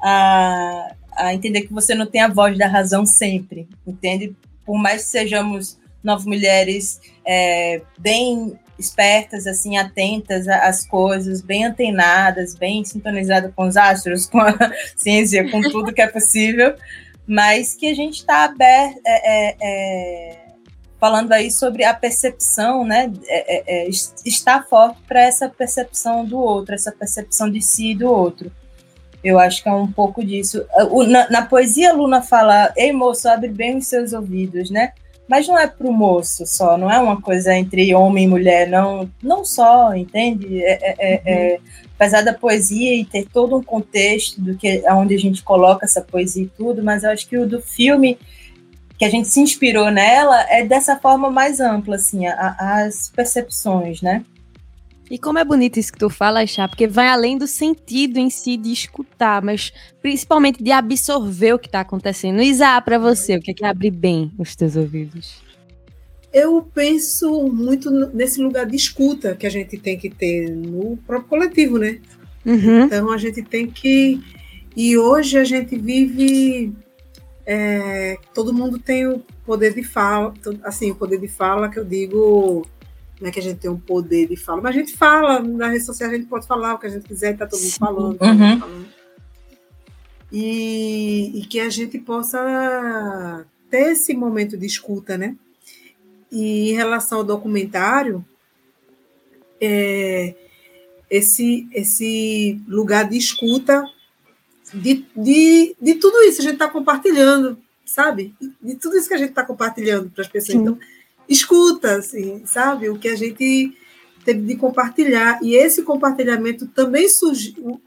a, a entender que você não tem a voz da razão sempre, entende? Por mais que sejamos nove mulheres é, bem espertas, assim, atentas às coisas, bem antenadas, bem sintonizadas com os astros, com a (laughs) ciência, com tudo que é possível, mas que a gente está aberto, é, é, é, falando aí sobre a percepção, né, é, é, es- estar forte para essa percepção do outro, essa percepção de si e do outro. Eu acho que é um pouco disso. O- Na, na poesia, a Luna fala: Ei, moço, abre bem os seus ouvidos, né? Mas não é para o moço só, não é uma coisa entre homem e mulher, não, não só, entende? É, é- é- é, apesar da poesia e ter todo um contexto do que aonde a gente coloca essa poesia e tudo, mas eu acho que o do filme que a gente se inspirou nela é dessa forma mais ampla, assim, a- as percepções, né? E como é bonito isso que tu fala, Chá, porque vai além do sentido em si de escutar, mas principalmente de absorver o que tá acontecendo. Isa, pra você, o que é que abre bem os teus ouvidos? Eu penso muito nesse lugar de escuta que a gente tem que ter no próprio coletivo, né? Uhum. Então a gente tem que. E hoje a gente vive. é, todo mundo tem o poder de fala, assim, o poder de fala que eu digo. Não é que a gente tem um poder de fala, mas a gente fala, na rede social a gente pode falar o que a gente quiser, tá todo mundo falando. todo mundo Uhum. falando. e, e que a gente possa ter esse momento de escuta, né? E em relação ao documentário, é, esse, esse lugar de escuta de, de, de tudo isso a gente está compartilhando, sabe? De tudo isso que a gente está compartilhando para as pessoas. Sim. Então, escuta, assim, sabe? O que a gente teve de compartilhar. E esse compartilhamento também surgiu,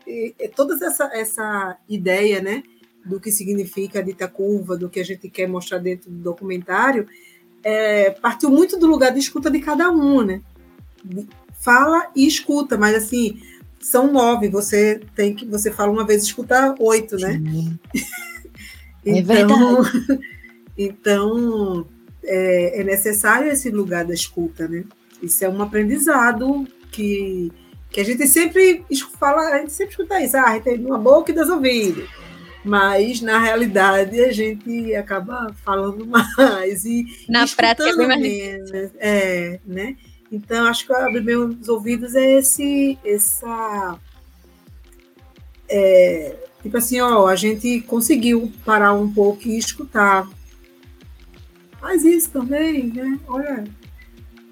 toda essa, essa ideia, né? Do que significa a dita curva, do que a gente quer mostrar dentro do documentário, é, partiu muito do lugar de escuta de cada um, né? Fala e escuta, mas assim, são nove, você tem que, você fala uma vez escuta oito, né? É (laughs) então, é (laughs) então é, é necessário esse lugar da escuta, né? Isso é um aprendizado que, que a gente sempre fala, a gente sempre escuta isso, ah, a gente tem uma boca e dois ouvidos. Mas, na realidade, a gente acaba falando mais e na prática é menos. É, né? Então, acho que abrir meus ouvidos é esse, essa. É, tipo assim, ó, a gente conseguiu parar um pouco e escutar. Faz isso também, né? Olha,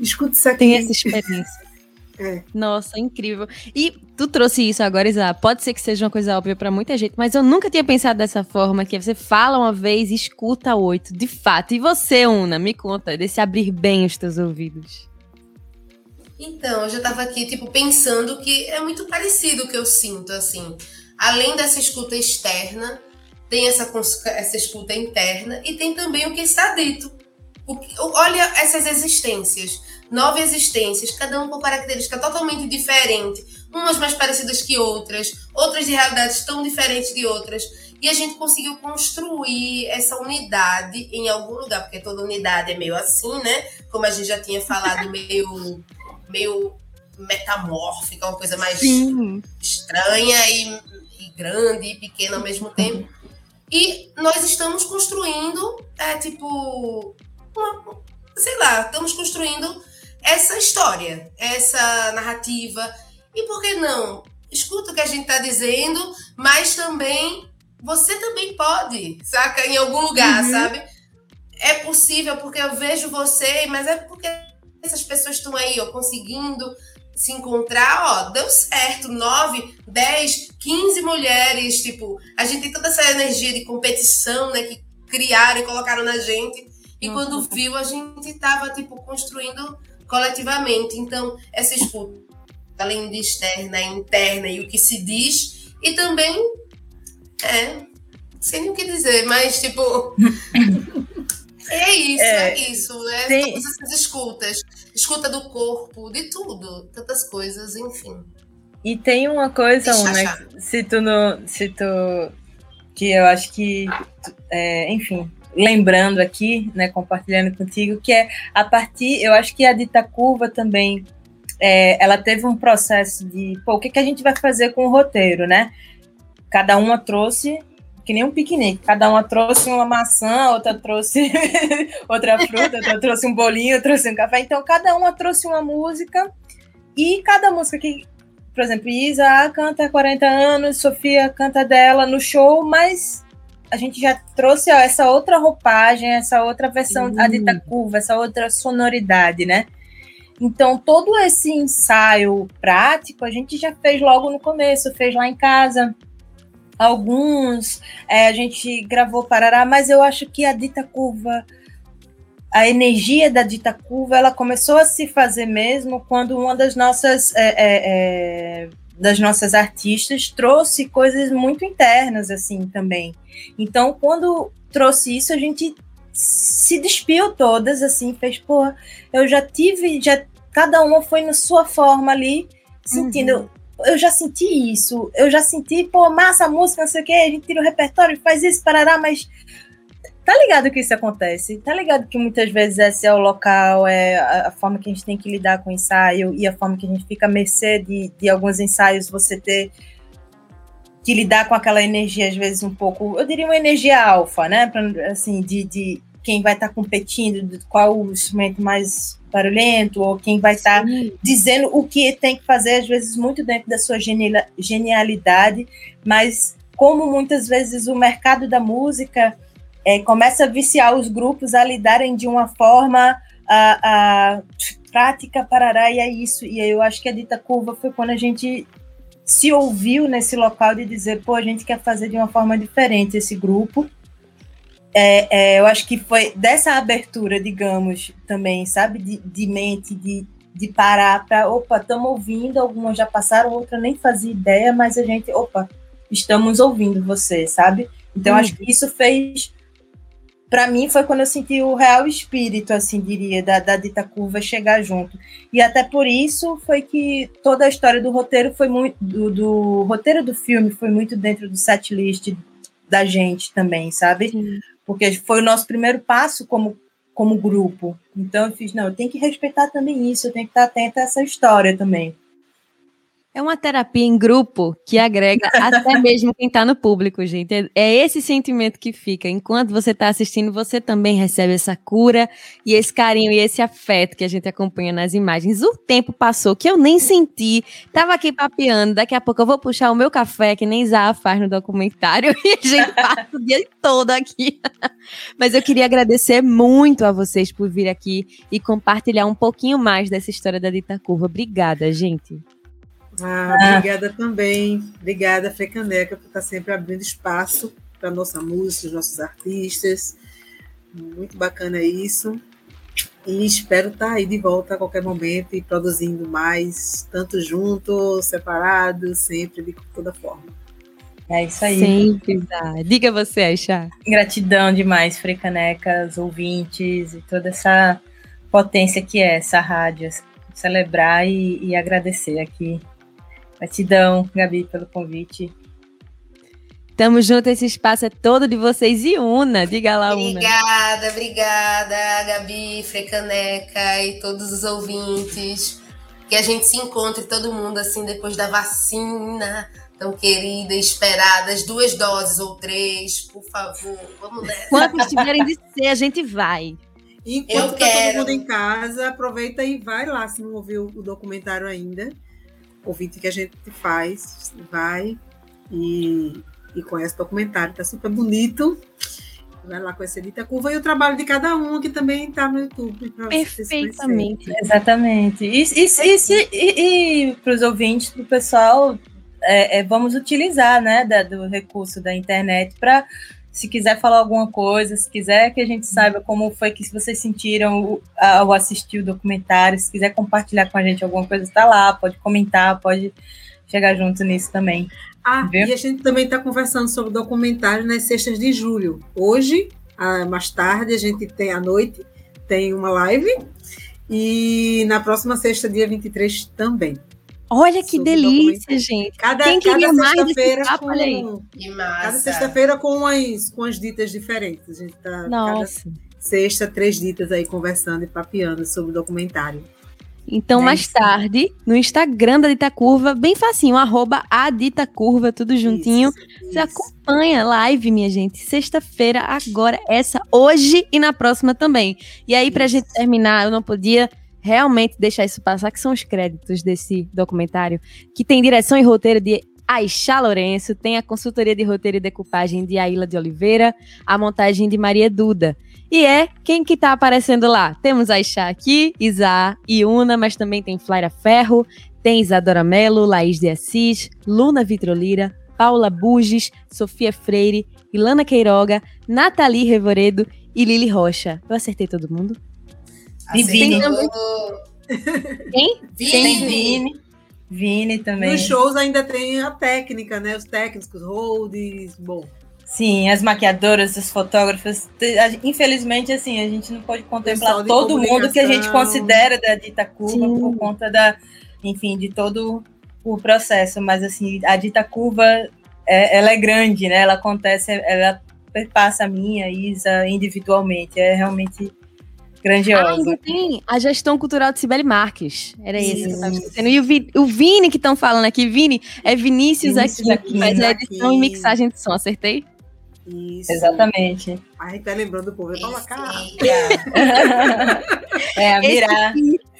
escuta isso aqui. Tem essa experiência. (laughs) É. Nossa, incrível. E tu trouxe isso agora, Isa. Pode ser que seja uma coisa óbvia para muita gente, mas eu nunca tinha pensado dessa forma, que você fala uma vez e escuta oito, de fato. E você, Una, me conta desse abrir bem os teus ouvidos. Então, eu já estava aqui, tipo, pensando que é muito parecido o que eu sinto, assim. Além dessa escuta externa, tem essa, essa escuta interna e tem também o que está dito. O, olha essas existências, nove existências, cada uma com característica totalmente diferente, umas mais parecidas que outras, outras de realidades tão diferentes de outras. E a gente conseguiu construir essa unidade em algum lugar, porque toda unidade é meio assim, né? Como a gente já tinha falado, (laughs) meio meio metamórfica, uma coisa mais Sim. estranha e, e, grande e pequena ao mesmo tempo. E nós estamos construindo, é, tipo, uma, sei lá, estamos construindo essa história, essa narrativa. E por que não? Escuta o que a gente está dizendo, mas também você também pode, saca? Em algum lugar, uhum. sabe? É possível porque eu vejo você, mas é porque essas pessoas estão aí, ó, conseguindo se encontrar, ó, deu certo, 9, 10, 15 mulheres, tipo, a gente tem toda essa energia de competição, né, que criaram e colocaram na gente, e Nossa. quando viu, a gente tava, tipo, construindo coletivamente, então, essa escuta, além de externa, interna e o que se diz, e também, é, sem nem o que dizer, mas, tipo... (laughs) É isso, é, é isso, né? Tem... Todas essas escutas, escuta do corpo, de tudo, tantas coisas, enfim. E tem uma coisa, né? Se tu não, se tu que eu acho que, é, enfim, lembrando aqui, né, compartilhando contigo, que é a partir, eu acho que a dita curva também, é, ela teve um processo de, pô, o que, que a gente vai fazer com o roteiro, né? Cada uma trouxe que nem um piquenique. Cada uma trouxe uma maçã, outra trouxe (laughs) outra fruta, outra trouxe um bolinho, outra trouxe um café. Então, cada uma trouxe uma música e cada música que, por exemplo, Isa canta há 40 anos, Sofia canta dela no show, mas a gente já trouxe ó, essa outra roupagem, essa outra versão, uhum. a dita curva, essa outra sonoridade, né? Então, todo esse ensaio prático a gente já fez logo no começo, fez lá em casa, alguns é, a gente gravou Parará, mas eu acho que a dita curva, a energia da dita curva, ela começou a se fazer mesmo quando uma das nossas é, é, é, das nossas artistas trouxe coisas muito internas assim também. Então, quando trouxe isso, a gente se despiu todas assim, fez pô, eu já tive, já cada uma foi na sua forma ali, sentindo uhum eu já senti isso, eu já senti, pô, massa a música, não sei o que, a gente tira o repertório, faz isso, parará, mas tá ligado que isso acontece? Tá ligado que muitas vezes esse é o local, é a, forma que a gente tem que lidar com o ensaio e a forma que a gente fica à mercê de, de alguns ensaios, você ter que lidar com aquela energia, às vezes, um pouco, eu diria uma energia alfa, né? Pra, assim, de, de quem vai estar tá competindo, qual o instrumento mais barulhento, ou quem vai estar tá dizendo o que tem que fazer, às vezes muito dentro da sua genialidade, mas como muitas vezes o mercado da música é, começa a viciar os grupos a lidarem de uma forma a, a, prática, parará, e é isso. E eu acho que a dita curva foi quando a gente se ouviu nesse local de dizer, pô, a gente quer fazer de uma forma diferente esse grupo. É, é, eu acho que foi dessa abertura, digamos, também, sabe, de, de mente, de, de parar para, opa, estamos ouvindo, algumas já passaram, outra nem fazia ideia, mas a gente, opa, estamos ouvindo você, sabe? Então, acho que isso fez para mim foi quando eu senti o real espírito, assim diria, da, da dita curva chegar junto. E até por isso foi que toda a história do roteiro foi muito do, do roteiro do filme foi muito dentro do set list da gente também, sabe? Sim. Porque foi o nosso primeiro passo como como grupo. Então eu fiz, não, eu tenho que respeitar também isso, eu tenho que estar atenta a essa história também. É uma terapia em grupo que agrega (laughs) até mesmo quem está no público, gente. É, é esse sentimento que fica. Enquanto você está assistindo, você também recebe essa cura e esse carinho e esse afeto que a gente acompanha nas imagens. O tempo passou que eu nem senti. Tava aqui papeando. Daqui a pouco eu vou puxar o meu café, que nem Zaha faz no documentário, (laughs) e a gente passa o dia todo aqui. (laughs) Mas eu queria agradecer muito a vocês por vir aqui e compartilhar um pouquinho mais dessa história da Dita Curva. Obrigada, gente. Ah, ah, obrigada também. Obrigada, Frecaneca, por estar sempre abrindo espaço para nossa música, os nossos artistas. Muito bacana isso. E espero estar aí de volta a qualquer momento e produzindo mais, tanto junto, separado, sempre, de toda forma. É isso aí. Sempre dá. Diga você, Aisha. Gratidão demais, Frecanecas, ouvintes e toda essa potência que é essa rádio. Celebrar e, e agradecer aqui Gratidão, Gabi, pelo convite. Tamo junto, esse espaço é todo de vocês e Una, diga lá, Una. Obrigada, obrigada, Gabi, Frecaneca e todos os ouvintes. Que a gente se encontre todo mundo assim depois da vacina tão querida, esperada, as duas doses ou três, por favor, vamos nessa. Quantos tiverem de ser, a gente vai. Enquanto tá todo mundo em casa, aproveita e vai lá se não ouviu o documentário ainda convite que a gente faz, vai e, e conhece o documentário, tá super bonito. Vai lá conhecer Dita Curva e o trabalho de cada um, que também está no YouTube. Perfeitamente. Exatamente. E, e, e, e, e para os ouvintes, para o pessoal, é, é, vamos utilizar né, da, do recurso da internet para se quiser falar alguma coisa, se quiser que a gente saiba como foi que vocês sentiram ao assistir o documentário, se quiser compartilhar com a gente alguma coisa, está lá, pode comentar, pode chegar junto nisso também. Ah, viu? e a gente também está conversando sobre o documentário nas sextas de julho. Hoje, mais tarde, a gente tem à noite, tem uma live. E na próxima sexta, dia 23, também. Olha que delícia, gente. Cada, Quem queria mais sexta-feira com, Cada sexta-feira com as, com as ditas diferentes. A gente tá Nossa. sexta, três ditas aí conversando e papeando sobre o documentário. Então, é mais isso. tarde, no Instagram da Dita Curva, bem facinho, arroba a Dita Curva, tudo juntinho. Isso, Você acompanha live, minha gente. Sexta-feira, agora, essa, hoje e na próxima também. E aí, para a gente terminar, eu não podia realmente deixar isso passar, que são os créditos desse documentário, que tem direção e roteiro de Aisha Lourenço, tem a consultoria de roteiro e decupagem de Aila de Oliveira, a montagem de Maria Duda. E é quem que tá aparecendo lá? Temos Aisha aqui, Isa e Una, mas também tem Flaira Ferro, tem Isadora Mello, Laís de Assis, Luna Vitrolira, Paula Buges, Sofia Freire, Ilana Queiroga, Nathalie Revoredo e Lili Rocha. Eu acertei todo mundo? E Vini. Quem? Vini. Vini. Vini também. Nos shows ainda tem a técnica, né? Os técnicos, os holds, bom. Sim, as maquiadoras, os fotógrafos. Infelizmente, assim, a gente não pode contemplar todo mundo que a gente considera da dita curva Sim. por conta da, enfim, de todo o processo. Mas, assim, a dita curva, é, ela é grande, né? Ela acontece, ela perpassa a minha, a Isa, individualmente. É realmente Grandiosa. Ah, ainda tem a gestão cultural de Sibeli Marques. Era esse que eu estava esquecendo. E o, Vi, o Vini que estão falando aqui. Vini é Vinícius, Vinícius aqui, aqui, faz a edição aqui. e mixagem de som, acertei? Isso. A gente tá lembrando do povo. Toma cá. (laughs) é, a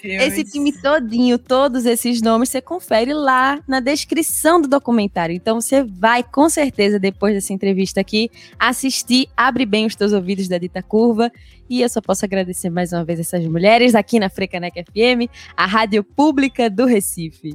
mirar. esse time todinho, todos esses nomes, você confere lá na descrição do documentário. Então você vai, com certeza, depois dessa entrevista aqui, assistir, abre bem os teus ouvidos da Dita Curva. E eu só posso agradecer mais uma vez essas mulheres aqui na Frecanec FM, a rádio pública do Recife.